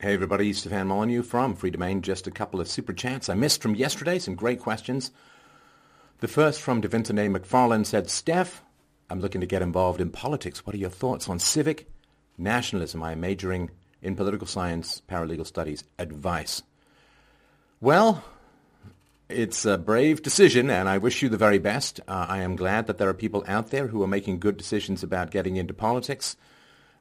Hey everybody, Stefan Molyneux from Freedomain. Just a couple of super chats I missed from yesterday. Some great questions. The first from Devintane McFarlin said, Stef, I'm looking to get involved in politics. What are your thoughts on civic nationalism? I am majoring in political science, paralegal studies. Advice. Well, it's a brave decision, and I wish you the very best. Uh, I am glad that there are people out there who are making good decisions about getting into politics.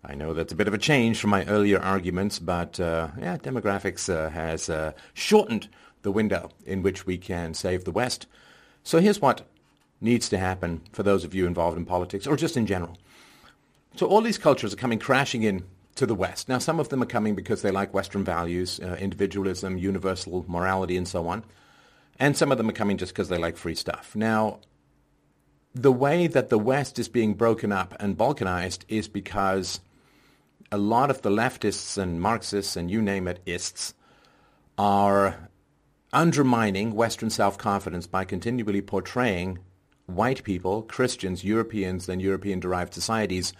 I know that's a bit of a change from my earlier arguments, but uh, yeah, demographics uh, has uh, shortened the window in which we can save the West. So here's what needs to happen for those of you involved in politics, or just in general. So all these cultures are coming crashing in to the West. Now, some of them are coming because they like Western values, uh, individualism, universal morality, and so on. And some of them are coming just because they like free stuff. Now, the way that the West is being broken up and balkanized is because a lot of the leftists and Marxists and you name it, ists, are undermining Western self-confidence by continually portraying white people, Christians, Europeans, and European-derived societies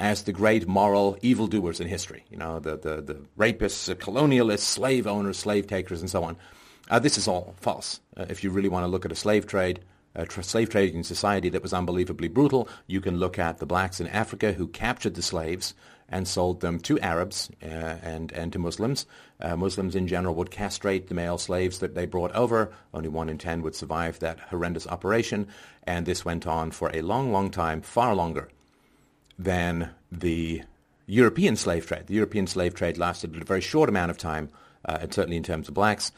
as the great moral evildoers in history. You know, the, the, the rapists, the colonialists, slave owners, slave takers, and so on. Uh, this is all false. Uh, if you really want to look at a slave trade, a tra- slave trading society that was unbelievably brutal, you can look at the blacks in Africa who captured the slaves and sold them to Arabs uh, and, and to Muslims. Uh, Muslims in general would castrate the male slaves that they brought over. Only one in ten would survive that horrendous operation. And this went on for a long, long time, far longer than the European slave trade. The European slave trade lasted a very short amount of time, uh, certainly in terms of blacks.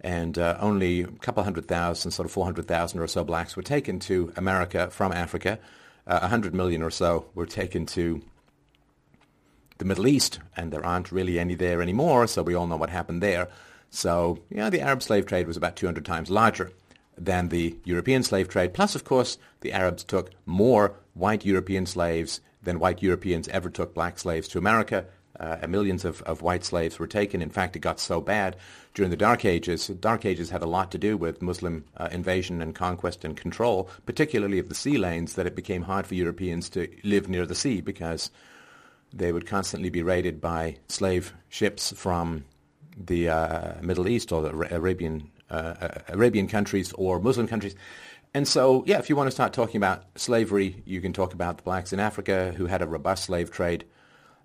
And uh, only a couple hundred thousand, sort of 400,000 or so blacks were taken to America from Africa. Uh, 100 million or so were taken to the Middle East, and there aren't really any there anymore, so we all know what happened there. So, yeah, the Arab slave trade was about 200 times larger than the European slave trade. Plus, of course, the Arabs took more white European slaves than white Europeans ever took black slaves to America. Uh, millions of, of white slaves were taken. In fact, it got so bad during the Dark Ages. Dark Ages had a lot to do with Muslim uh, invasion and conquest and control, particularly of the sea lanes, that it became hard for Europeans to live near the sea because they would constantly be raided by slave ships from the uh, Middle East or the Arabian uh, uh, Arabian countries or Muslim countries. And so, yeah, if you want to start talking about slavery, you can talk about the blacks in Africa who had a robust slave trade,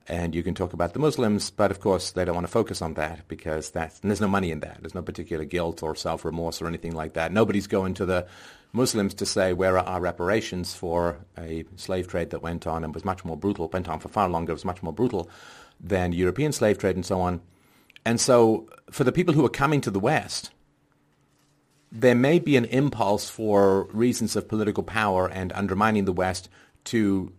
and you can talk about the Muslims. But of course, they don't want to focus on that because that's, there's no money in that. There's no particular guilt or self-remorse or anything like that. Nobody's going to the Muslims to say where are our reparations for a slave trade that went on and was much more brutal, went on for far longer, was much more brutal than European slave trade and so on. And so for the people who are coming to the West, there may be an impulse for reasons of political power and undermining the West to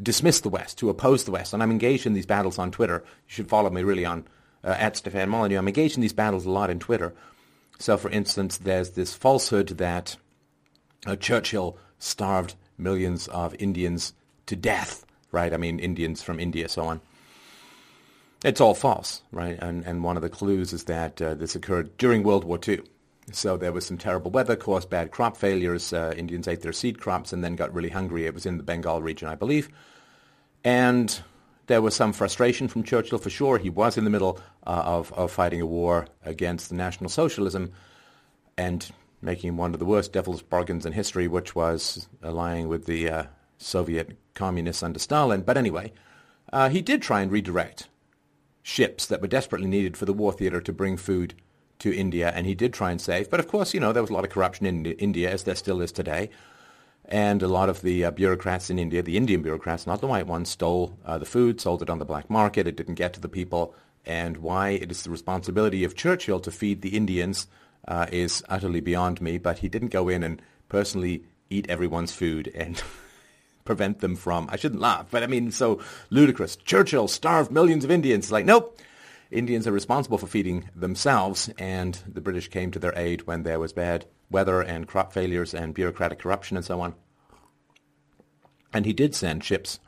dismiss the West, to oppose the West. And I'm engaged in these battles on Twitter. You should follow me really on uh, at Stefan Molyneux. I'm engaged in these battles a lot in Twitter so, for instance, there's this falsehood that uh, Churchill starved millions of Indians to death, right? I mean, Indians from India, so on. It's all false, right? And, and one of the clues is that uh, this occurred during World War II. So there was some terrible weather, caused bad crop failures. Uh, Indians ate their seed crops and then got really hungry. It was in the Bengal region, I believe. And there was some frustration from Churchill for sure. He was in the middle uh, of, of fighting a war against National Socialism and making one of the worst devil's bargains in history, which was allying with the uh, Soviet communists under Stalin. But anyway, uh, he did try and redirect ships that were desperately needed for the war theater to bring food to India, and he did try and save. But of course, you know, there was a lot of corruption in India, as there still is today. And a lot of the uh, bureaucrats in India, the Indian bureaucrats, not the white ones, stole uh, the food, sold it on the black market. It didn't get to the people. And why it is the responsibility of Churchill to feed the Indians uh, is utterly beyond me. But he didn't go in and personally eat everyone's food and prevent them from. I shouldn't laugh, but I mean, so ludicrous. Churchill starved millions of Indians. Like, nope. Indians are responsible for feeding themselves, and the British came to their aid when there was bad weather and crop failures and bureaucratic corruption and so on. And he did send ships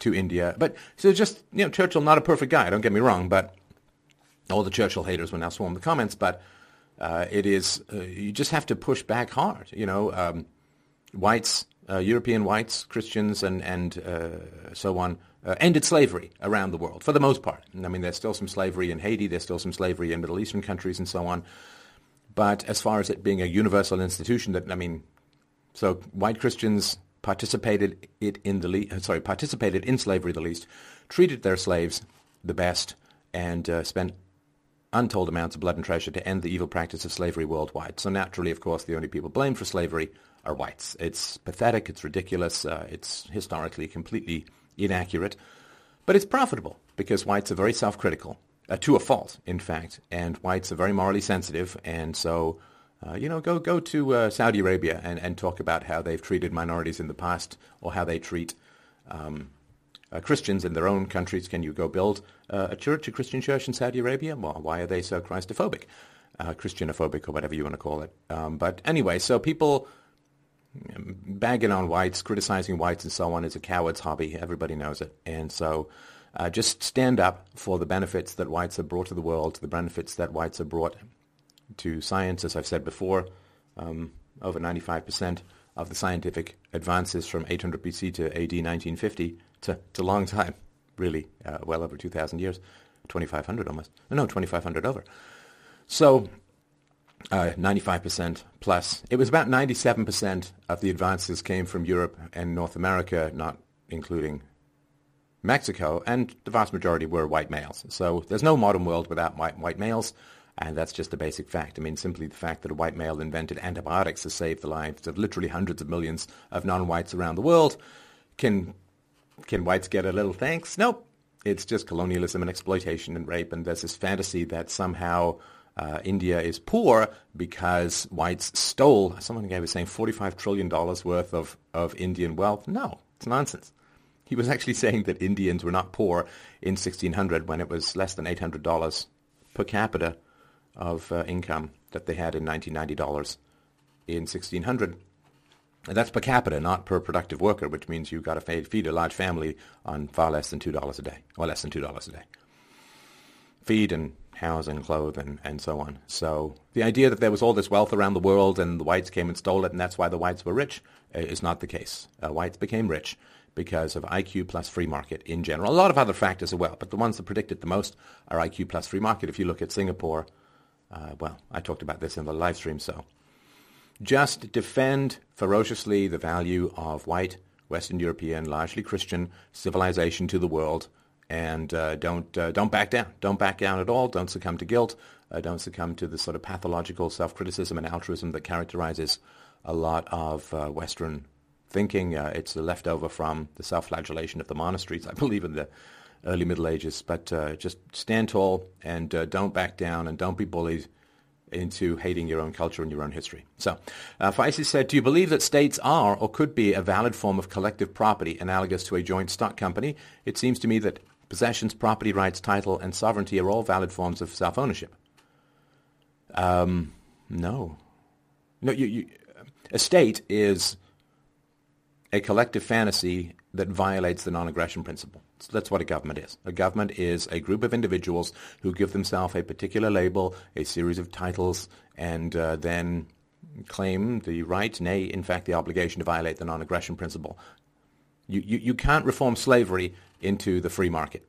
to India. But so just, you know, Churchill, not a perfect guy, don't get me wrong, but all the Churchill haters will now swarm the comments, but uh, it is, uh, you just have to push back hard. You know, um, whites, uh, European whites, Christians, and, and uh, so on uh, ended slavery around the world for the most part. I mean, there's still some slavery in Haiti, there's still some slavery in Middle Eastern countries and so on. But as far as it being a universal institution, that I mean, so white Christians participated it in the le- sorry participated in slavery the least, treated their slaves the best, and uh, spent untold amounts of blood and treasure to end the evil practice of slavery worldwide. So naturally, of course, the only people blamed for slavery are whites. It's pathetic, it's ridiculous, uh, it's historically completely inaccurate, but it's profitable because whites are very self-critical, uh, to a fault, in fact, and whites are very morally sensitive, and so, uh, you know, go go to uh, Saudi Arabia and, and talk about how they've treated minorities in the past or how they treat um, uh, Christians in their own countries. Can you go build uh, a church, a Christian church in Saudi Arabia? Well, why are they so Christophobic, uh, Christianophobic, or whatever you want to call it? Um, but anyway, so people um, bagging on whites, criticizing whites, and so on is a coward's hobby. Everybody knows it, and so. Uh, just stand up for the benefits that whites have brought to the world, the benefits that whites have brought to science, as I've said before. Um, over 95% of the scientific advances from 800 BC to AD 1950 it's a, long time, really, uh, well over 2,000 years, 2,500 almost. No, 2,500 over. So uh, 95% plus. It was about 97% of the advances came from Europe and North America, not including Mexico, and the vast majority were white males. So there's no modern world without white, white males, and that's just a basic fact. I mean, simply the fact that a white male invented antibiotics to save the lives of literally hundreds of millions of non-whites around the world can can whites get a little thanks? Nope. It's just colonialism and exploitation and rape. And there's this fantasy that somehow uh, India is poor because whites stole, someone gave was saying $45 trillion worth of, of Indian wealth. No, it's nonsense. He was actually saying that Indians were not poor in 1600 when it was less than $800 per capita of uh, income that they had in $1990 in 1600. And that's per capita, not per productive worker, which means you've got to feed a large family on far less than $2 a day, or less than $2 a day. Feed and house and clothe and, and so on. So the idea that there was all this wealth around the world and the whites came and stole it and that's why the whites were rich uh, is not the case. Uh, whites became rich because of IQ plus free market in general. A lot of other factors as well, but the ones that predict it the most are IQ plus free market. If you look at Singapore, uh, well, I talked about this in the live stream, so just defend ferociously the value of white, Western European, largely Christian civilization to the world, and uh, don't uh, don't back down. Don't back down at all. Don't succumb to guilt. Uh, don't succumb to the sort of pathological self-criticism and altruism that characterizes a lot of uh, Western thinking. Uh, it's a leftover from the self-flagellation of the monasteries, I believe, in the early Middle Ages. But uh, just stand tall and don't back down and don't be bullied into hating your own culture and your own history. So, uh, said, do you believe that states are or could be a valid form of collective property analogous to a joint stock company? It seems to me that possessions, property rights, title, and sovereignty are all valid forms of self-ownership. Um, no. No, you, you, a state is a collective fantasy that violates the non-aggression principle. So that's what a government is. A government is a group of individuals who give themselves a particular label, a series of titles, and uh, then claim the right, nay, in fact, the obligation to violate the non-aggression principle. You, you, you can't reform slavery into the free market.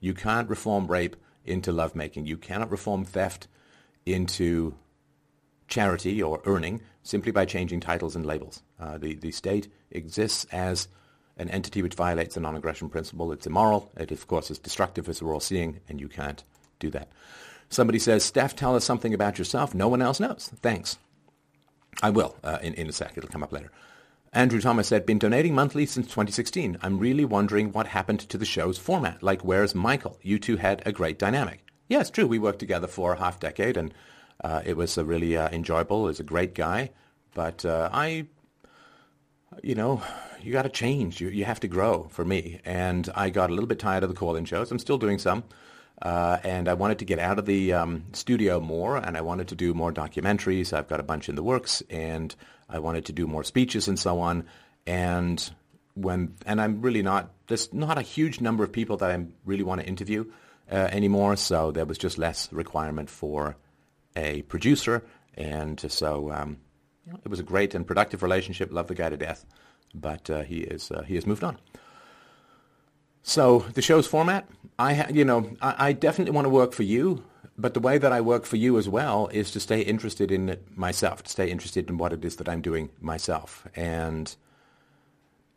You can't reform rape into lovemaking. You cannot reform theft into charity or earning simply by changing titles and labels. Uh, the, the state exists as an entity which violates the non-aggression principle. It's immoral. It, of course, is destructive, as we're all seeing, and you can't do that. Somebody says, Stef, tell us something about yourself. No one else knows. Thanks. I will uh, in, in a sec. It'll come up later. Andrew Thomas said, been donating monthly since 2016. I'm really wondering what happened to the show's format. Like, where's Michael? You two had a great dynamic. Yeah, it's true. We worked together for a half decade, and uh, it was a really uh, enjoyable. He's a great guy. But uh, I, you know, you got to change. You, you have to grow for me. And I got a little bit tired of the call-in shows. I'm still doing some. Uh, and I wanted to get out of the um, studio more, and I wanted to do more documentaries. I've got a bunch in the works, and I wanted to do more speeches and so on. And when and I'm really not there's not a huge number of people that I really want to interview uh, anymore. So there was just less requirement for a producer, and so um, it was a great and productive relationship. Love the guy to death but uh, he is uh, he has moved on. So the show's format, I ha- you know, I, I definitely want to work for you, but the way that I work for you as well is to stay interested in it myself, to stay interested in what it is that I'm doing myself. And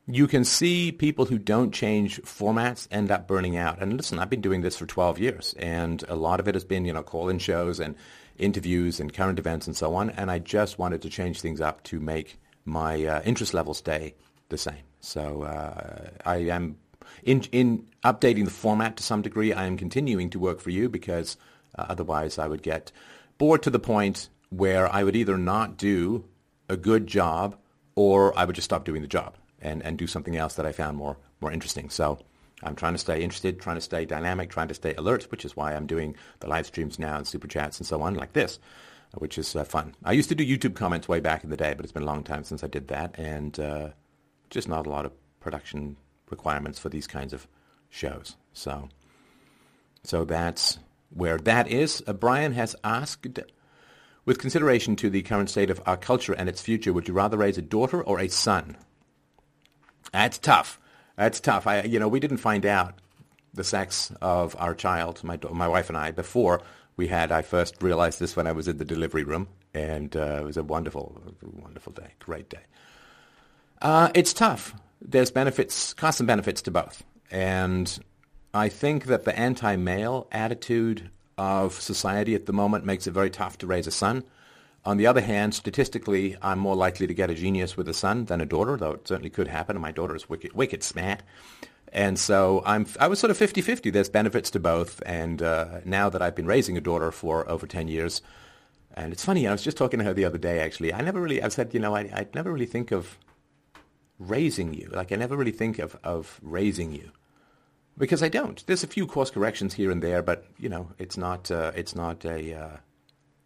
you can see people who don't change formats end up burning out. And listen, I've been doing this for 12 years, and a lot of it has been, you know, call-in shows and interviews and current events and so on. And I just wanted to change things up to make my uh, interest level stay the same. So uh, I am in in updating the format to some degree. I am continuing to work for you because uh, otherwise I would get bored to the point where I would either not do a good job or I would just stop doing the job and, and do something else that I found more more interesting. So I'm trying to stay interested, trying to stay dynamic, trying to stay alert, which is why I'm doing the live streams now and super chats and so on like this, which is uh, fun. I used to do YouTube comments way back in the day, but it's been a long time since I did that, and uh, just not a lot of production requirements for these kinds of shows. So, so that's where that is. Uh, Brian has asked. With consideration to the current state of our culture and its future, would you rather raise a daughter or a son? That's tough. That's tough. I, you know, we didn't find out the sex of our child, my my wife and I, before we had. I first realized this when I was in the delivery room, and uh, it was a wonderful, wonderful day, great day. Uh, it's tough. There's benefits, costs and benefits to both, and I think that the anti-male attitude of society at the moment makes it very tough to raise a son. On the other hand, statistically, I'm more likely to get a genius with a son than a daughter, though it certainly could happen. My daughter is wicked, wicked smart. And so I'm, I was sort of 50-50. There's benefits to both. And uh, now that I've been raising a daughter for over 10 years, and it's funny, I was just talking to her the other day, actually. I never really, I said, you know, I, I never really think of raising you. Like, I never really think of, of raising you. Because I don't. There's a few course corrections here and there, but, you know, it's not, uh, it's not a... Uh,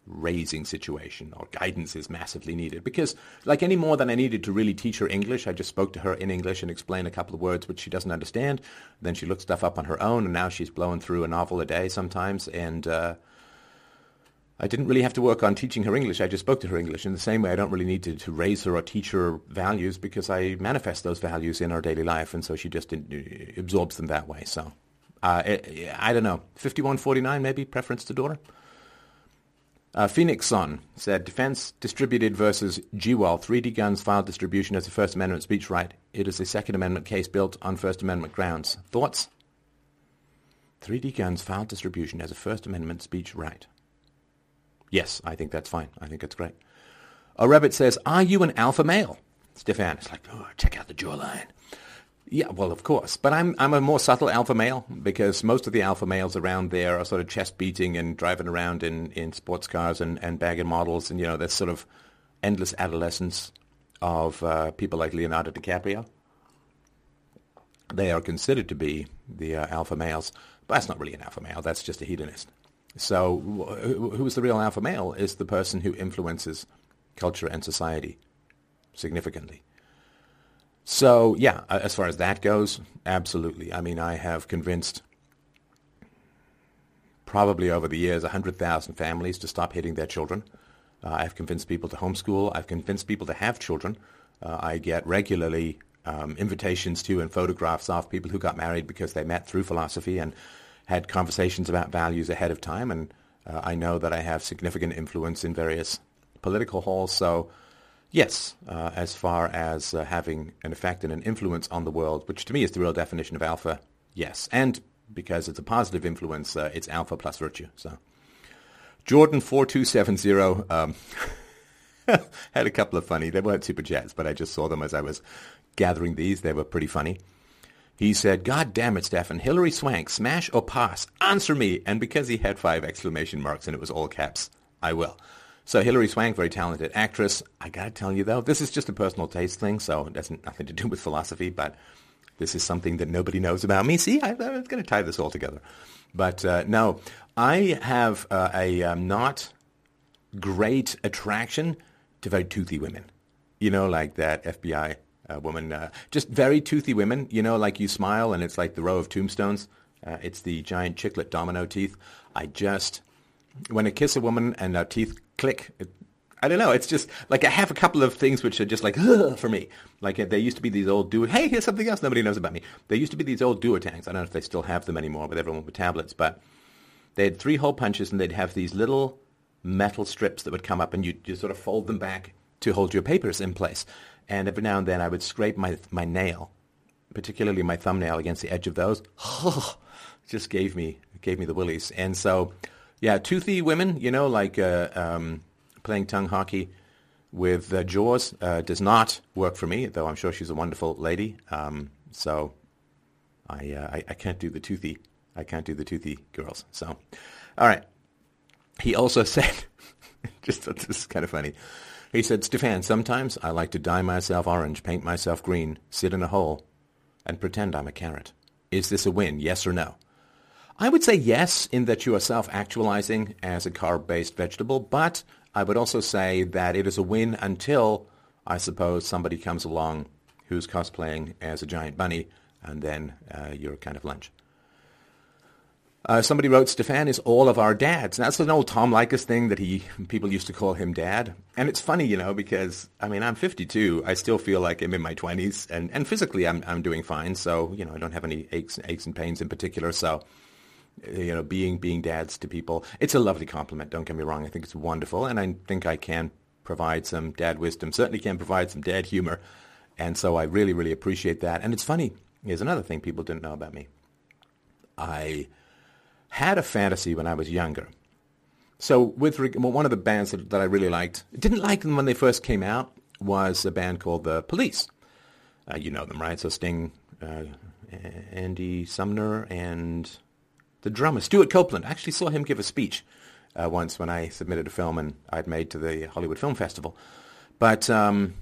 raising situation or guidance is massively needed because like any more than I needed to really teach her English, I just spoke to her in English and explained a couple of words which she doesn't understand. Then she looked stuff up on her own and now she's blowing through a novel a day sometimes and uh, I didn't really have to work on teaching her English. I just spoke to her English. In the same way, I don't really need to, to raise her or teach her values because I manifest those values in our daily life, and so she just uh, absorbs them that way. So, uh, I, I don't know, fifty-one forty-nine maybe preference to daughter. Uh, Phoenix Son said, Defense distributed versus Gewal, 3D guns file distribution as a First Amendment speech right. It is a Second Amendment case built on First Amendment grounds. Thoughts? 3D guns file distribution as a First Amendment speech right. Yes, I think that's fine. I think it's great. Orebbit says, Are you an alpha male? Stefan is like, oh, check out the jawline. Yeah, well, of course. But I'm I'm a more subtle alpha male because most of the alpha males around there are sort of chest beating and driving around in, in sports cars and, and bagging models. And, you know, there's sort of endless adolescence of uh, people like Leonardo DiCaprio. They are considered to be the uh, alpha males. But that's not really an alpha male. That's just a hedonist. So who's the real alpha male is the person who influences culture and society significantly. So yeah, as far as that goes, absolutely. I mean, I have convinced probably over the years 100,000 families to stop hitting their children. Uh, I've convinced people to homeschool. I've convinced people to have children. Uh, I get regularly um, invitations to and photographs of people who got married because they met through philosophy and had conversations about values ahead of time. And uh, I know that I have significant influence in various political halls. So Yes, uh, as far as uh, having an effect and an influence on the world, which to me is the real definition of alpha, yes. And because it's a positive influence, uh, it's alpha plus virtue. So, Jordan4270 um, had a couple of funny, they weren't super chats, but I just saw them as I was gathering these. They were pretty funny. He said, God damn it, Stefan, Hilary Swank, smash or pass? Answer me. And because he had five exclamation marks and it was all caps, I will. So Hilary Swank, very talented actress. I gotta tell you though, this is just a personal taste thing, so it has nothing to do with philosophy, but this is something that nobody knows about me. See, I, I was gonna tie this all together. But uh, no, I have uh, a um, not great attraction to very toothy women. You know, like that FBI uh, woman, uh, just very toothy women. You know, like you smile and it's like the row of tombstones. Uh, it's the giant chiclet domino teeth. I just when I kiss a woman and our teeth click, it, I don't know. It's just like I have a couple of things which are just like for me. Like uh, there used to be these old duo. Hey, here's something else nobody knows about me. There used to be these old Duotangs. I don't know if they still have them anymore with everyone with tablets, but they had three hole punches and they'd have these little metal strips that would come up and you you sort of fold them back to hold your papers in place. And every now and then I would scrape my my nail, particularly my thumbnail, against the edge of those. just gave me gave me the willies. And so, yeah, toothy women, you know, like. Uh, um, playing tongue hockey with uh, Jaws uh, does not work for me, though I'm sure she's a wonderful lady. Um, so I, uh, I, I can't do the toothy I can't do the toothy girls. So all right. He also said, just thought this is kind of funny. He said, Stefan, sometimes I like to dye myself orange, paint myself green, sit in a hole, and pretend I'm a carrot. Is this a win? Yes or no? I would say yes, in that you are self-actualizing as a carb-based vegetable, but I would also say that it is a win until, I suppose, somebody comes along who's cosplaying as a giant bunny, and then uh, you're kind of lunch. Uh, somebody wrote, Stefan is all of our dads. And that's an old Tom Leykis thing that he people used to call him dad. And it's funny, you know, because, I mean, I'm 52. I still feel like I'm in my 20s. And, and physically, I'm, I'm doing fine. So, you know, I don't have any aches, aches and pains in particular. So you know, being being dads to people. It's a lovely compliment. Don't get me wrong. I think it's wonderful, and I think I can provide some dad wisdom. Certainly can provide some dad humor, and so I really really appreciate that. And it's funny. Here's another thing people didn't know about me. I had a fantasy when I was younger. So with one of the bands that, that I really liked, didn't like them when they first came out, was a band called the Police. Uh, you know them, right? So Sting, uh, Andy Summers, and the drummer, Stewart Copeland. I actually saw him give a speech uh, once when I submitted a film and I'd made to the Hollywood Film Festival. But um,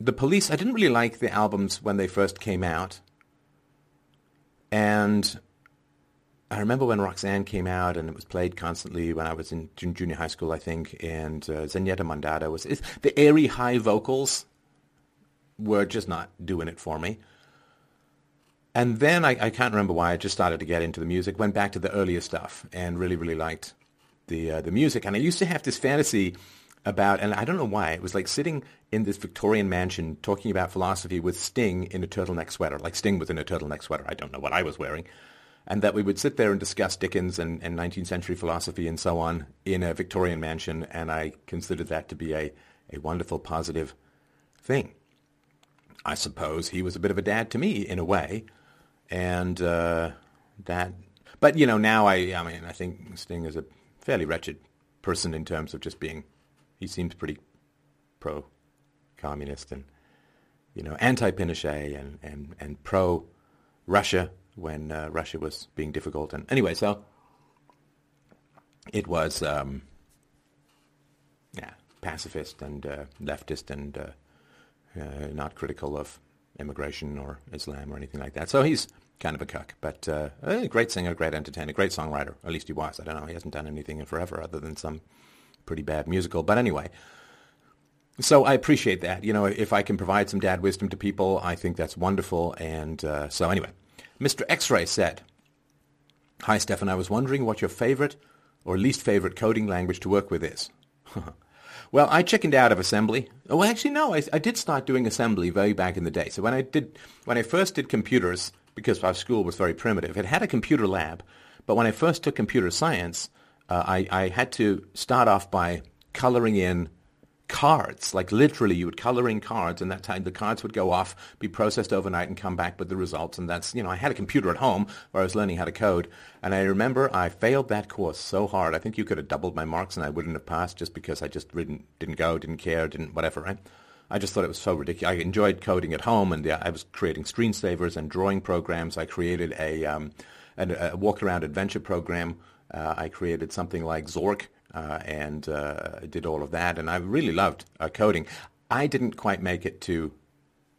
the Police, I didn't really like the albums when they first came out. And I remember when Roxanne came out and it was played constantly when I was in junior high school, I think, and uh, Zenyatta Mondatta was the airy high vocals were just not doing it for me. And then I, I, can't remember why I just started to get into the music. Went back to the earlier stuff and really, really liked the uh, the music. And I used to have this fantasy about, and I don't know why, it was like sitting in this Victorian mansion talking about philosophy with Sting in a turtleneck sweater. Like Sting was in a turtleneck sweater. I don't know what I was wearing. And that we would sit there and discuss Dickens and, and 19th century philosophy and so on in a Victorian mansion. And I considered that to be a, a wonderful, positive thing. I suppose he was a bit of a dad to me in a way and uh, that. But you know, now I, I mean, I think Sting is a fairly wretched person in terms of just being. He seems pretty pro-communist and you know anti-Pinochet and and and pro-Russia when uh, Russia was being difficult. And anyway, so it was um, yeah pacifist and uh, leftist and uh, uh, not critical of immigration or Islam or anything like that. So he's kind of a cuck, but uh, a great singer, great entertainer, great songwriter. At least he was. I don't know. He hasn't done anything in forever other than some pretty bad musical. But anyway, so I appreciate that. You know, if I can provide some dad wisdom to people, I think that's wonderful. And uh, so anyway, Mr. X-Ray said, Hi, Stefan. I was wondering what your favorite or least favorite coding language to work with is. well, I chickened out of assembly. Oh, actually, no. I, I did start doing assembly very back in the day. So when I did, when I first did computers, because our school was very primitive. It had a computer lab, but when I first took computer science, uh, I, I had to start off by coloring in cards. Like literally, you would color in cards, and that time the cards would go off, be processed overnight, and come back with the results. And that's you know, I had a computer at home where I was learning how to code, and I remember I failed that course so hard. I think you could have doubled my marks, and I wouldn't have passed just because I just didn't didn't go, didn't care, didn't whatever. Right? I just thought it was so ridiculous. I enjoyed coding at home, and I was creating screensavers and drawing programs. I created a, um, a, a walk-around adventure program. Uh, I created something like Zork and uh, did all of that, and I really loved uh, coding. I didn't quite make it to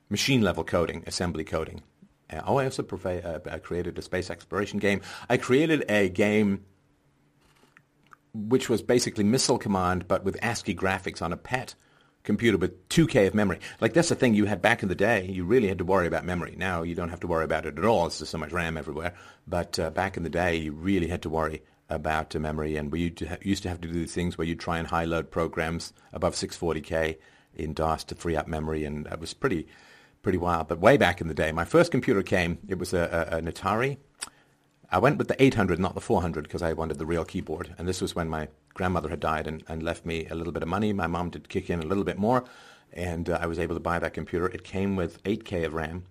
machine-level coding, assembly coding. Uh, oh, I also uh, created a space exploration game. I created a game which was basically Missile Command, but with ASCII graphics on a PET computer with 2K of memory. Like that's the thing you had back in the day. You really had to worry about memory. Now you don't have to worry about it at all. Just so much RAM everywhere. But uh, back in the day, you really had to worry about memory, and we used to have to do things where you try and high load programs above 640k in DOS to free up memory, and it was pretty pretty wild. But way back in the day, my first computer came. It was a, a, an Atari. I went with the 800, not the 400, because I wanted the real keyboard. And this was when my grandmother had died and, and left me a little bit of money. My mom did kick in a little bit more, and uh, I was able to buy that computer. It came with 8K of RAM,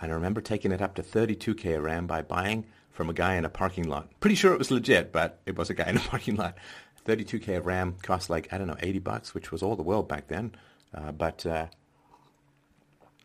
and I remember taking it up to 32K of RAM by buying from a guy in a parking lot. Pretty sure it was legit, but it was a guy in a parking lot. 32K of RAM cost like, I don't know, 80 bucks, which was all the world back then. Uh, but uh,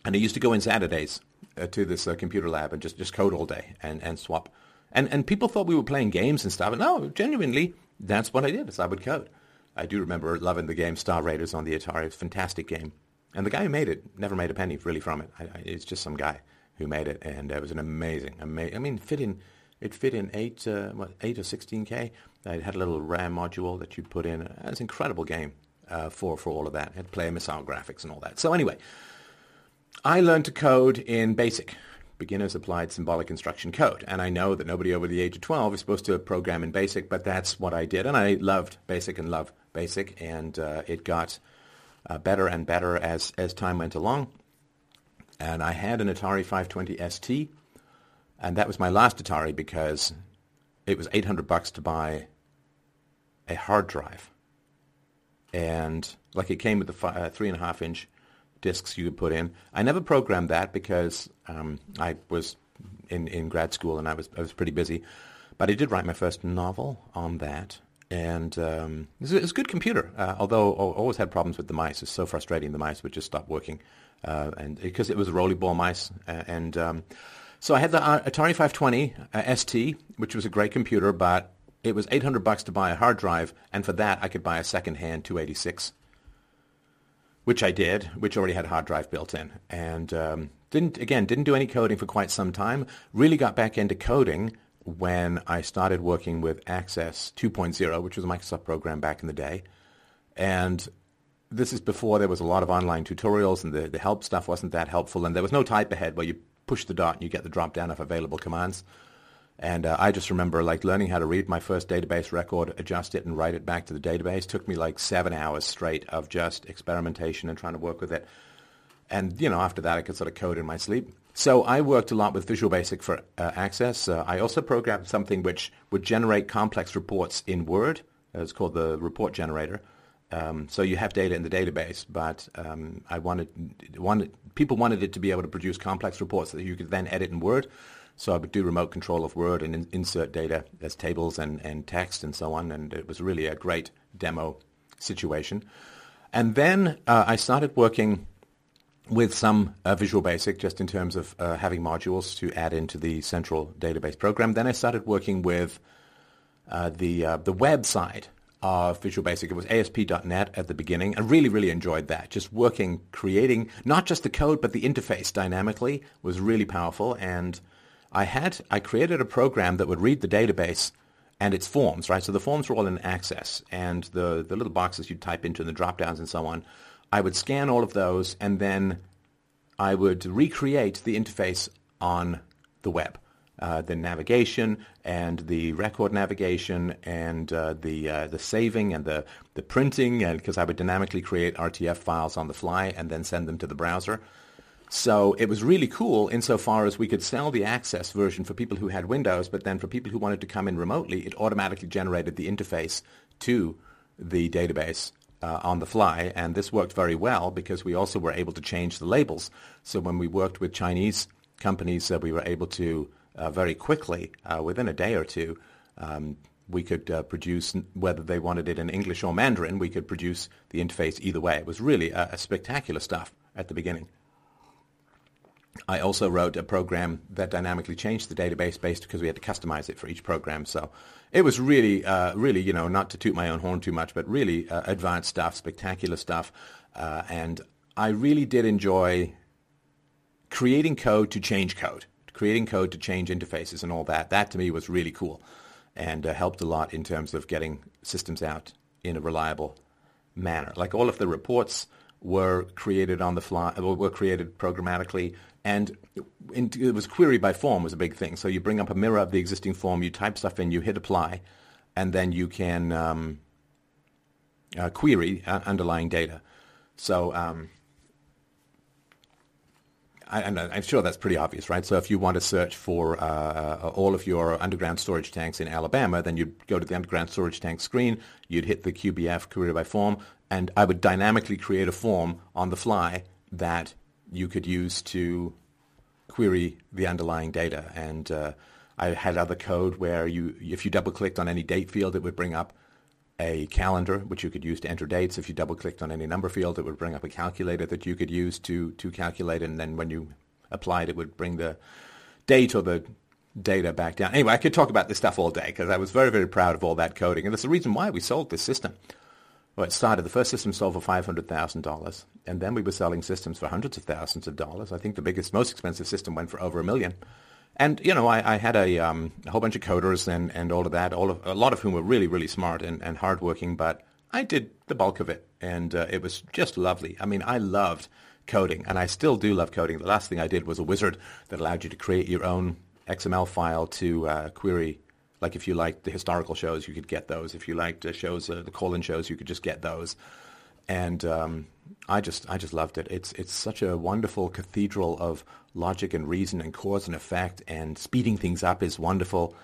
and I used to go in Saturdays uh, to this uh, computer lab and just, just code all day and, and swap. And and people thought we were playing games and stuff. And no, genuinely, that's what I did. Is I would code. I do remember loving the game Star Raiders on the Atari. It's a fantastic game. And the guy who made it never made a penny really from it. I, I, it's just some guy who made it, and it was an amazing, amazing. I mean, fit in, it fit in eight, uh, what, eight or sixteen k. It had a little RAM module that you'd put in. It was an incredible game uh, for for all of that. It had player missile graphics and all that. So anyway, I learned to code in BASIC, Beginner's Applied Symbolic Instruction Code. And I know that nobody over the age of 12 is supposed to program in BASIC, but that's what I did. And I loved BASIC and love BASIC. And uh, it got uh, better and better as, as time went along. And I had an Atari 520 ST. And that was my last Atari because it was 800 bucks to buy a hard drive. And like it came with the fi- uh, three and a half inch discs you could put in. I never programmed that because um, I was in, in grad school and I was I was pretty busy. But I did write my first novel on that, and um, it, was, it, was, a good computer. Uh, although I always had problems with the mice. It's so frustrating. The mice would just stop working, uh, and because it was a Rollerball mice, uh, and um, so I had the uh, Atari 520 uh, ST, which was a great computer, but it was 800 bucks to buy a hard drive, and for that I could buy a second-hand 286 which I did, which already had a hard drive built in, and um, didn't again didn't do any coding for quite some time. Really got back into coding when I started working with Access 2.0, which was a Microsoft program back in the day, and this is before there was a lot of online tutorials and the, the help stuff wasn't that helpful, and there was no type ahead where you push the dot and you get the drop down of available commands. And uh, I just remember like learning how to read my first database record, adjust it, and write it back to the database. Took me like seven hours straight of just experimentation and trying to work with it. And you know, after that, I could sort of code in my sleep. So I worked a lot with Visual Basic for uh, Access. Uh, I also programmed something which would generate complex reports in Word. It's called the report generator. Um, so you have data in the database, but um, I wanted, wanted people wanted it to be able to produce complex reports that you could then edit in Word. So I would do remote control of Word and in, insert data as tables and, and text and so on. And it was really a great demo situation. And then uh, I started working with some uh, Visual Basic just in terms of uh, having modules to add into the central database program. Then I started working with uh, the, uh, the web of Visual Basic. It was ASP.NET at the beginning. I really, really enjoyed that. Just working, creating not just the code, but the interface dynamically was really powerful. And I had I created a program that would read the database and its forms, right? So the forms were all in Access, and the the little boxes you'd type into and the drop downs and so on. I would scan all of those, and then I would recreate the interface on the web. Uh, the navigation and the record navigation and uh, the uh, the saving and the the printing, and because I would dynamically create RTF files on the fly and then send them to the browser. So it was really cool insofar as we could sell the Access version for people who had Windows, but then for people who wanted to come in remotely, it automatically generated the interface to the database uh, on the fly. And this worked very well because we also were able to change the labels. So when we worked with Chinese companies, uh, we were able to uh, very quickly, uh, within a day or two, um, we could uh, produce, whether they wanted it in English or Mandarin, we could produce the interface either way. It was really a spectacular stuff at the beginning. I also wrote a program that dynamically changed the database based because we had to customize it for each program. So it was really, uh, really, you know, not to toot my own horn too much, but really uh, advanced stuff, spectacular stuff. Uh, and I really did enjoy creating code to change code, creating code to change interfaces and all that. That to me was really cool and uh, helped a lot in terms of getting systems out in a reliable manner. Like all of the reports were created on the fly, were created programmatically and it was query by form was a big thing. So you bring up a mirror of the existing form, you type stuff in, you hit apply, and then you can um, uh, query uh, underlying data. So um, I, am sure that's pretty obvious, right? So if you want to search for uh, uh, all of your underground storage tanks in Alabama, then you'd go to the underground storage tank screen, you'd hit the QBF query by form, and I would dynamically create a form on the fly that you could use to query the underlying data. And uh, I had other code where you, if you double-clicked on any date field, it would bring up a calendar, which you could use to enter dates. If you double-clicked on any number field, it would bring up a calculator that you could use to, to calculate. And then when you applied, it would bring the date or the data back down. Anyway, I could talk about this stuff all day because I was very, very proud of all that coding. And that's the reason why we sold this system. Well, it started, the first system sold for $500,000, and then we were selling systems for hundreds of thousands of dollars. I think the biggest, most expensive system went for over a million. And, you know, I, I had a, um, a, whole bunch of coders and, and all of that, all of, a lot of whom were really, really smart and, and hardworking, but I did the bulk of it, and uh, it was just lovely. I mean, I loved coding, and I still do love coding. The last thing I did was a wizard that allowed you to create your own XML file to uh, query like if you liked the historical shows, you could get those. If you liked uh, shows, uh, the call-in shows, you could just get those. And um, I just, I just loved it. It's, it's such a wonderful cathedral of logic and reason and cause and effect. And speeding things up is wonderful.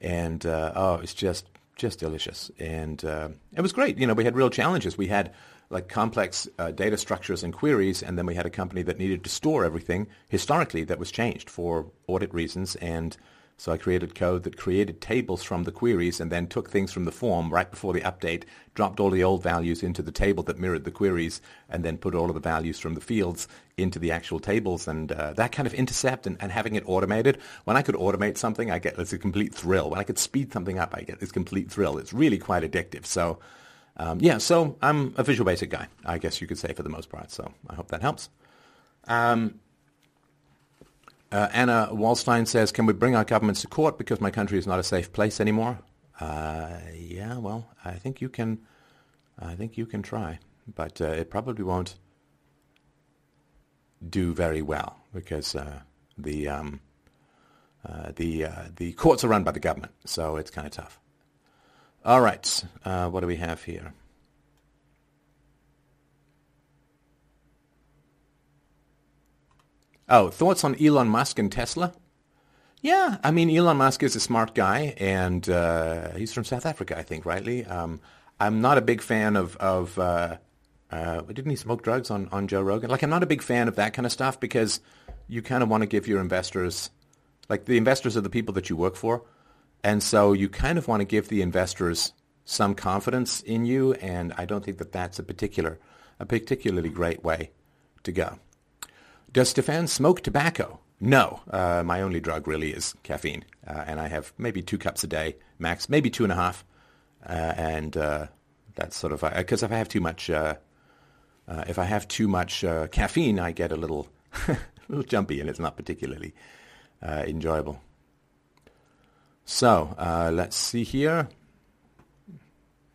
And uh, oh, it's just, just delicious. And uh, it was great. You know, we had real challenges. We had like complex uh, data structures and queries, and then we had a company that needed to store everything historically that was changed for audit reasons and so I created code that created tables from the queries and then took things from the form right before the update, dropped all the old values into the table that mirrored the queries, and then put all of the values from the fields into the actual tables. And uh, that kind of intercept and, and, having it automated, when I could automate something, I get it's a complete thrill. When I could speed something up, I get this complete thrill. It's really quite addictive. So um, yeah, so I'm a Visual Basic guy, I guess you could say for the most part. So I hope that helps. Um, uh, Anna Wallstein says, can we bring our governments to court because my country is not a safe place anymore? Uh, yeah, well, I think you can. I think you can try, but uh, it probably won't do very well because uh, the um, uh, the uh, the courts are run by the government, so it's kind of tough. All right, what do we have here? Oh, thoughts on Elon Musk and Tesla? Yeah, I mean, Elon Musk is a smart guy, and uh, he's from South Africa, I think, rightly. Um, I'm not a big fan of, of uh, uh, didn't he smoke drugs on, on Joe Rogan? Like, I'm not a big fan of that kind of stuff because you kind of want to give your investors, like the investors are the people that you work for, and so you kind of want to give the investors some confidence in you, and I don't think that that's a particular, a particularly great way to go. Does Stefan smoke tobacco? No. Uh, my only drug really is caffeine, uh, and I have maybe two cups a day max, maybe two and a half, uh, and uh, that's sort of because uh, if I have too much, if I have too much caffeine, I get a little, a little jumpy, and it's not particularly enjoyable. So let's see here.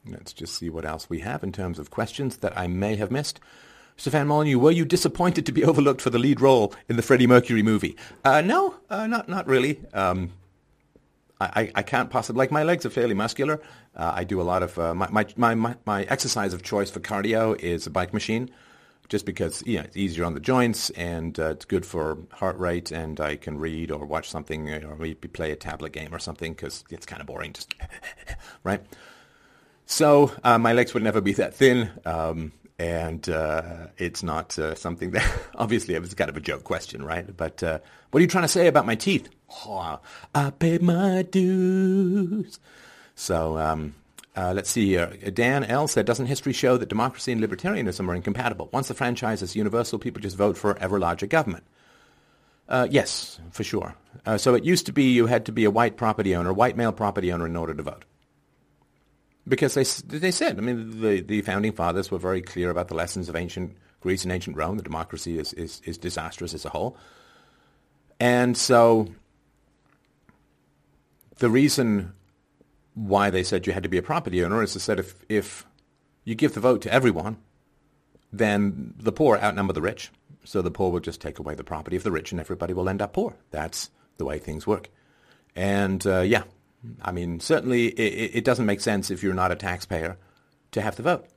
Let's just see what else we have in terms of questions that I may have missed. Stefan Molyneux, were you disappointed to be overlooked for the lead role in the Freddie Mercury movie? Uh, no, uh, not not really. Um, I, I can't possibly like my legs are fairly muscular. Uh, I do a lot of uh, my, my, my my exercise of choice for cardio is a bike machine, just because you know it's easier on the joints and uh, it's good for heart rate, and I can read or watch something or maybe play a tablet game or something because it's kind of boring, just right. So uh, my legs would never be that thin. Um, and uh, it's not uh, something that obviously it was kind of a joke question, right? But uh, what are you trying to say about my teeth? Oh, I paid my dues. So um, uh, let's see here. Dan L said, "Doesn't history show that democracy and libertarianism are incompatible? Once the franchise is universal, people just vote for ever larger government." Uh, yes, for sure. Uh, so it used to be you had to be a white property owner, white male property owner, in order to vote because they they said, I mean, the the founding fathers were very clear about the lessons of ancient Greece and ancient Rome. The democracy is is, is disastrous as a whole, and so the reason why they said you had to be a property owner is they said if if you give the vote to everyone, then the poor outnumber the rich. So the poor will just take away the property of the rich, and everybody will end up poor. That's the way things work. And uh, yeah, I mean, certainly it, it doesn't make sense if you're not a taxpayer to have to vote.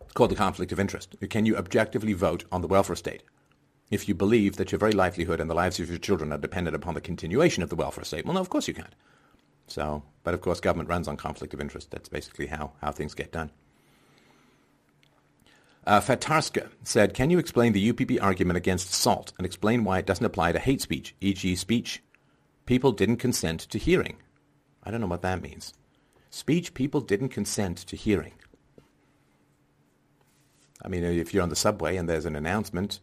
It's called the conflict of interest. Can you objectively vote on the welfare state if you believe that your very livelihood and the lives of your children are dependent upon the continuation of the welfare state? Well, no, of course you can't. So, but of course, government runs on conflict of interest. That's basically how, how things get done. Uh, Fatarska said, can you explain the UPB argument against SALT and explain why it doesn't apply to hate speech, e.g. speech people didn't consent to hearing? I don't know what that means. Speech people didn't consent to hearing. I mean, if you're on the subway and there's an announcement,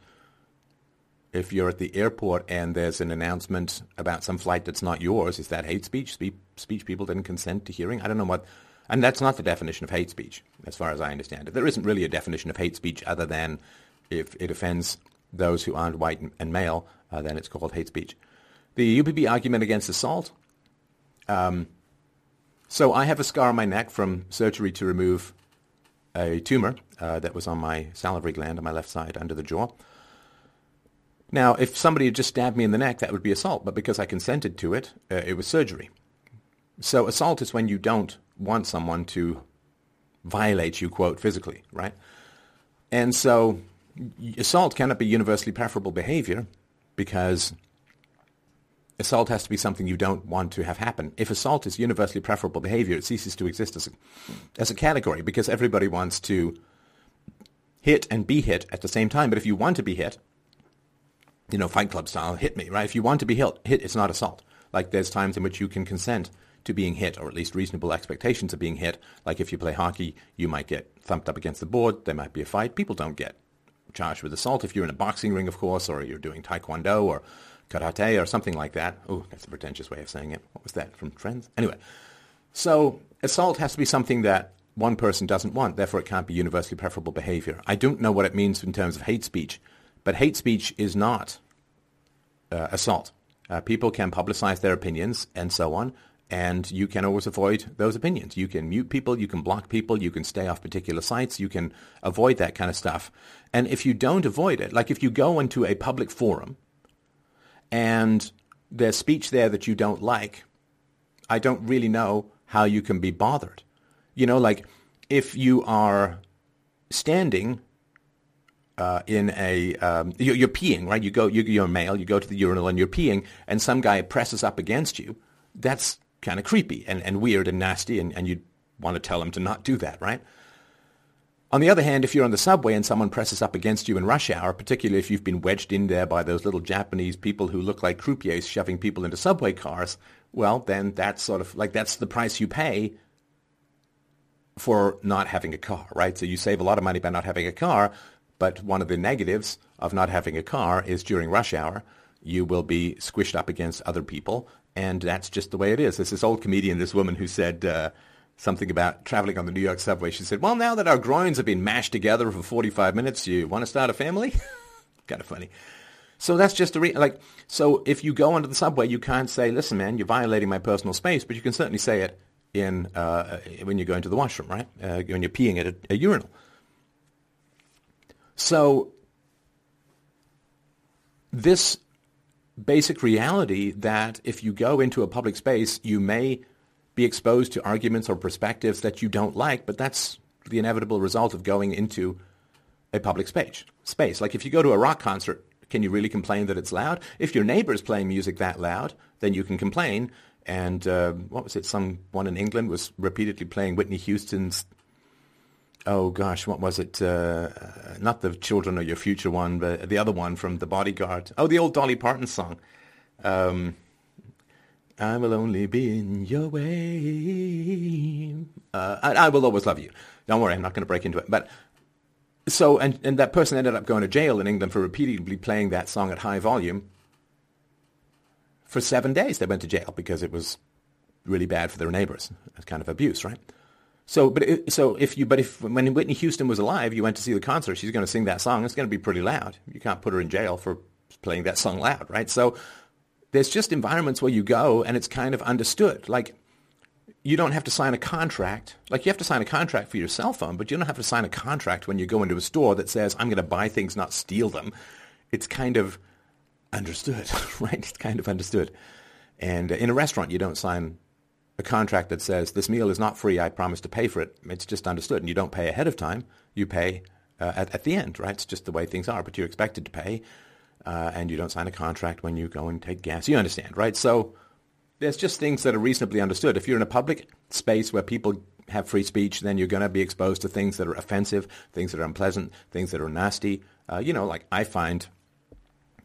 if you're at the airport and there's an announcement about some flight that's not yours, is that hate speech? Spe- speech people didn't consent to hearing? I don't know what and that's not the definition of hate speech, as far as I understand it. There isn't really a definition of hate speech other than if it offends those who aren't white and male, uh, then it's called hate speech. The UPB argument against assault. Um, so I have a scar on my neck from surgery to remove a tumor uh, that was on my salivary gland on my left side under the jaw. Now, if somebody had just stabbed me in the neck, that would be assault. But because I consented to it, uh, it was surgery. So assault is when you don't want someone to violate you, quote, physically, right? And so assault cannot be universally preferable behavior because assault has to be something you don't want to have happen. If assault is universally preferable behavior, it ceases to exist as a, as a category because everybody wants to hit and be hit at the same time. But if you want to be hit, you know, Fight Club style, hit me, right? If you want to be hit, hit, it's not assault. Like there's times in which you can consent to being hit, or at least reasonable expectations of being hit. Like if you play hockey, you might get thumped up against the board. There might be a fight. People don't get charged with assault. If you're in a boxing ring, of course, or you're doing taekwondo or karate or something like that. Oh, that's a pretentious way of saying it. What was that from Friends? Anyway, so assault has to be something that one person doesn't want. Therefore, it can't be universally preferable behavior. I don't know what it means in terms of hate speech, but hate speech is not uh, assault. Uh, people can publicize their opinions and so on, and you can always avoid those opinions. You can mute people, you can block people, you can stay off particular sites, you can avoid that kind of stuff. And if you don't avoid it, like if you go into a public forum and there's speech there that you don't like, I don't really know how you can be bothered. You know, like if you are standing uh, in a um, you're, you're, peeing, right? You go, you, are a male, you go to the urinal and you're peeing, and some guy presses up against you. That's kind of creepy and, and weird and nasty, and, and you'd want to tell him to not do that, right? On the other hand, if you're on the subway and someone presses up against you in rush hour, particularly if you've been wedged in there by those little Japanese people who look like croupiers shoving people into subway cars, well, then that's sort of like that's the price you pay for not having a car, right? So you save a lot of money by not having a car, but one of the negatives of not having a car is during rush hour, you will be squished up against other people and that's just the way it is. There's this old comedian, this woman who said uh, something about traveling on the New York subway. She said, well, now that our groins have been mashed together for 45 minutes, you want to start a family? kind of funny. So that's just a re- like. So if you go onto the subway, you can't say, "Listen, man, you're violating my personal space," but you can certainly say it in uh, when you go into the washroom, right? Uh, when you're peeing at a, a urinal. So this basic reality that if you go into a public space, you may be exposed to arguments or perspectives that you don't like, but that's the inevitable result of going into a public space. Space. Like if you go to a rock concert, can you really complain that it's loud? If your neighbor's playing music that loud, then you can complain. And uh, what was it? Someone in England was repeatedly playing Whitney Houston's oh gosh, what was it? Uh, not the Children or Your Future one, but the other one from The Bodyguard. Oh, the old Dolly Parton song. Um, I will only be in your way. Uh, I, I, will always love you. Don't worry, I'm not going to break into it. But so, and, and that person ended up going to jail in England for repeatedly playing that song at high volume. For seven days, they went to jail because it was really bad for their neighbors. It's kind of abuse, right? So, but it, so if you, but if when Whitney Houston was alive, you went to see the concert, she's going to sing that song. It's going to be pretty loud. You can't put her in jail for playing that song loud, right? So, there's just environments where you go and it's kind of understood. Like, you don't have to sign a contract. Like, you have to sign a contract for your cell phone, but you don't have to sign a contract when you go into a store that says, "I'm going to buy things, not steal them." It's kind of understood, right? It's kind of understood. And in a restaurant, you don't sign a contract that says this meal is not free. I promise to pay for it. It's just understood, and you don't pay ahead of time. You pay uh, at, at the end, right? It's just the way things are. But you're expected to pay, uh, and you don't sign a contract when you go and take gas. You understand, right? So there's just things that are reasonably understood. If you're in a public space where people have free speech, then you're going to be exposed to things that are offensive, things that are unpleasant, things that are nasty. Uh, you know, like I find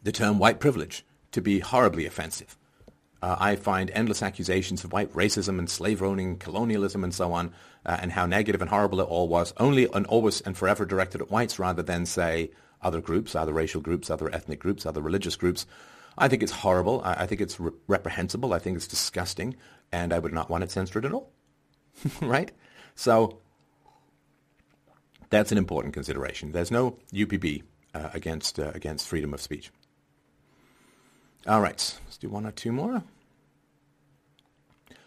the term white privilege to be horribly offensive. Uh, I find endless accusations of white racism and slave owning, colonialism, and so on, uh, and how negative and horrible it all was, only and always and forever directed at whites rather than, say, other groups, other racial groups, other ethnic groups, other religious groups. I think it's horrible. I, I think it's re- reprehensible. I think it's disgusting, and I would not want it censored at all. right? So that's an important consideration. There's no UPB uh, against uh, against freedom of speech. All right, let's do one or two more.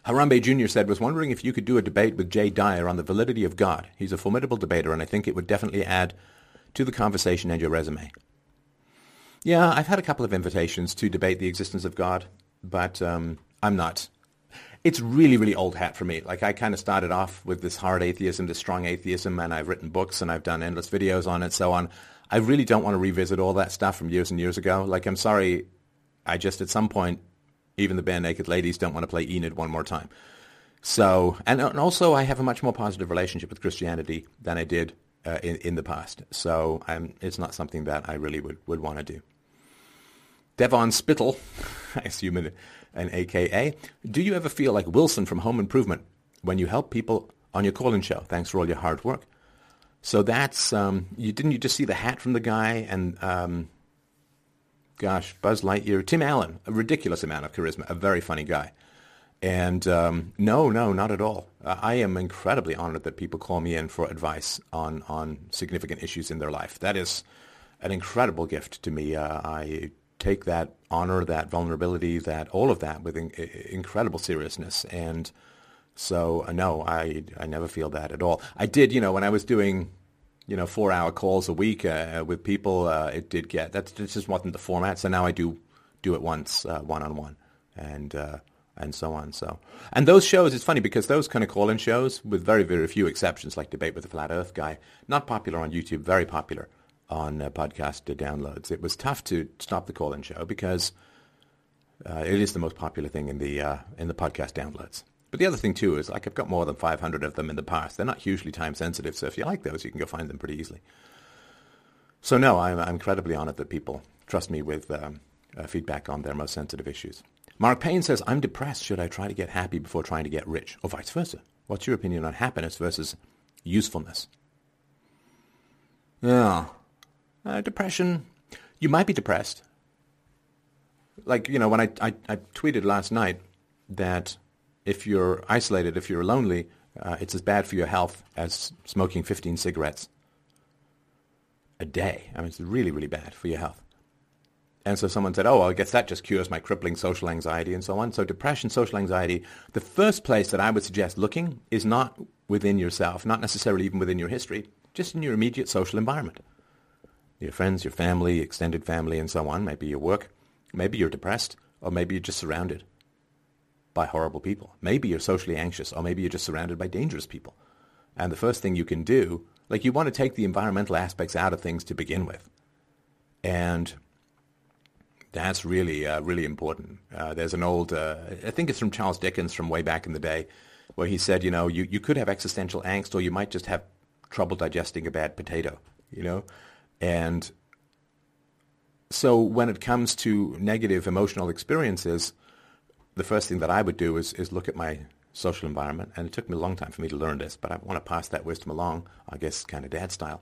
Harambe Jr. said, was wondering if you could do a debate with Jay Dyer on the validity of God. He's a formidable debater, and I think it would definitely add to the conversation and your resume. Yeah, I've had a couple of invitations to debate the existence of God, but um, I'm not. It's really, really old hat for me. Like I kind of started off with this hard atheism, this strong atheism, and I've written books and I've done endless videos on it, so on. I really don't want to revisit all that stuff from years and years ago. Like I'm sorry, I just at some point even the Barenaked Ladies don't want to play Enid one more time. So, and, and also I have a much more positive relationship with Christianity than I did uh, in, in the past. So I'm, it's not something that I really would, would want to do. Devon Spittle, I assume an, an AKA, do you ever feel like Wilson from Home Improvement when you help people on your call-in show? Thanks for all your hard work. So that's, um, you didn't you just see the hat from the guy and um, gosh, Buzz Lightyear, Tim Allen, a ridiculous amount of charisma, a very funny guy. And um, no, no, not at all. I am incredibly honored that people call me in for advice on, on significant issues in their life. That is an incredible gift to me. Uh, I take that honor, that vulnerability, that all of that with in, incredible seriousness. And so, uh, no, I, I never feel that at all. I did, you know, when I was doing you know, four hour calls a week uh, with people, uh, it did get, that just wasn't the format. So now I do do it once, one on one and, uh, and so on. So, and those shows, it's funny because those kind of call-in shows with very, very few exceptions, like Debate with the Flat Earth Guy, not popular on YouTube, very popular on uh, podcast downloads. It was tough to stop the call-in show because uh, it is the most popular thing in the, uh, in the podcast downloads. But the other thing too is like I've got more than 500 of them in the past. They're not hugely time sensitive, so if you like those, you can go find them pretty easily. So no, I'm, I'm incredibly honored that people trust me with um, uh, feedback on their most sensitive issues. Mark Payne says, I'm depressed. Should I try to get happy before trying to get rich? Or vice versa? What's your opinion on happiness versus usefulness? Yeah. Uh, depression. You might be depressed. Like, you know, when I, I, I tweeted last night that if you're isolated, if you're lonely, uh, it's as bad for your health as smoking 15 cigarettes a day. I mean, it's really, really bad for your health. And so someone said, oh, well, I guess that just cures my crippling social anxiety and so on. So depression, social anxiety, the first place that I would suggest looking is not within yourself, not necessarily even within your history, just in your immediate social environment. Your friends, your family, extended family, and so on. Maybe your work. Maybe you're depressed, or maybe you're just surrounded by horrible people. Maybe you're socially anxious, or maybe you're just surrounded by dangerous people. And the first thing you can do, like you want to take the environmental aspects out of things to begin with. And that's really, uh, really important. Uh, there's an old, uh, I think it's from Charles Dickens from way back in the day, where he said, you know, you, you could have existential angst or you might just have trouble digesting a bad potato, you know? And so when it comes to negative emotional experiences, the first thing that I would do is, is look at my social environment, and it took me a long time for me to learn this, but I want to pass that wisdom along, I guess, kind of dad style.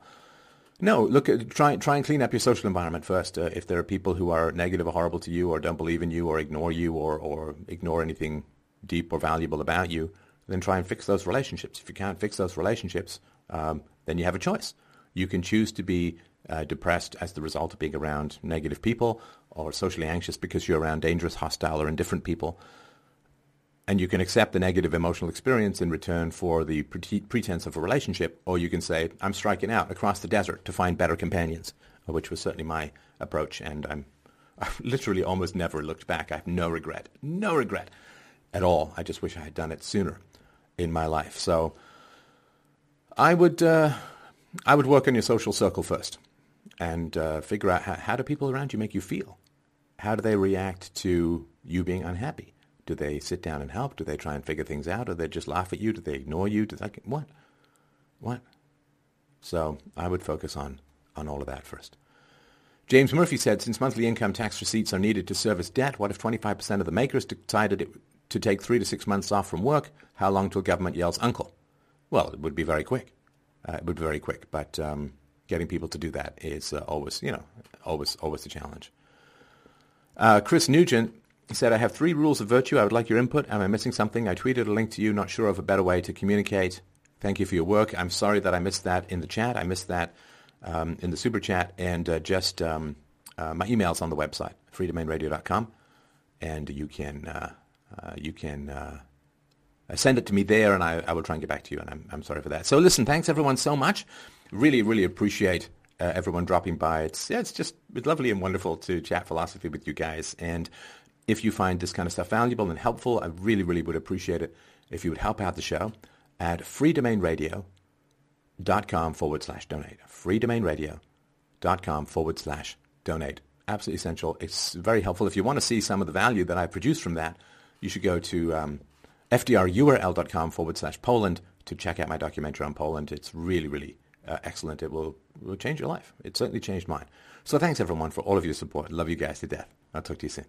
No, look, at, try try and clean up your social environment first. Uh, if there are people who are negative or horrible to you, or don't believe in you, or ignore you, or or ignore anything deep or valuable about you, then try and fix those relationships. If you can't fix those relationships, um, then you have a choice. You can choose to be uh, depressed as the result of being around negative people, or socially anxious because you're around dangerous, hostile, or indifferent people. And you can accept the negative emotional experience in return for the pre- pretense of a relationship, or you can say, I'm striking out across the desert to find better companions, which was certainly my approach, and I'm I've literally almost never looked back. I have no regret, no regret at all. I just wish I had done it sooner in my life. So I would, uh, I would work on your social circle first and uh, figure out how, how do people around you make you feel? How do they react to you being unhappy? Do they sit down and help? Do they try and figure things out? Or they just laugh at you? Do they ignore you? Do they, what? What? So I would focus on, on all of that first. James Murphy said, since monthly income tax receipts are needed to service debt, what if 25% of the makers decided it, to take three to six months off from work? How long till government yells uncle? Well, it would be very quick. Uh, it would be very quick, but um, getting people to do that is uh, always, you know, always, always a challenge. Uh, Chris Nugent said, I have three rules of virtue. I would like your input. Am I missing something? I tweeted a link to you, not sure of a better way to communicate. Thank you for your work. I'm sorry that I missed that in the chat. I missed that um, in the super chat. And uh, just um, uh, my email's on the website, freedomainradio.com. And you can, uh, uh you can uh, send it to me there, and I, I, will try and get back to you. And I'm, I'm sorry for that. So listen, thanks everyone so much. Really, really appreciate uh, everyone dropping by. It's yeah, it's just it's lovely and wonderful to chat philosophy with you guys. And if you find this kind of stuff valuable and helpful, I really, really would appreciate it if you would help out the show at freedomainradio.com forward slash donate. freedomainradio.com forward slash donate. Absolutely essential. It's very helpful. If you want to see some of the value that I produce from that, you should go to um, fdrurl.com forward slash Poland to check out my documentary on Poland. It's really, really uh, excellent. It will, will change your life. It certainly changed mine. So thanks everyone for all of your support. Love you guys to death. I'll talk to you soon.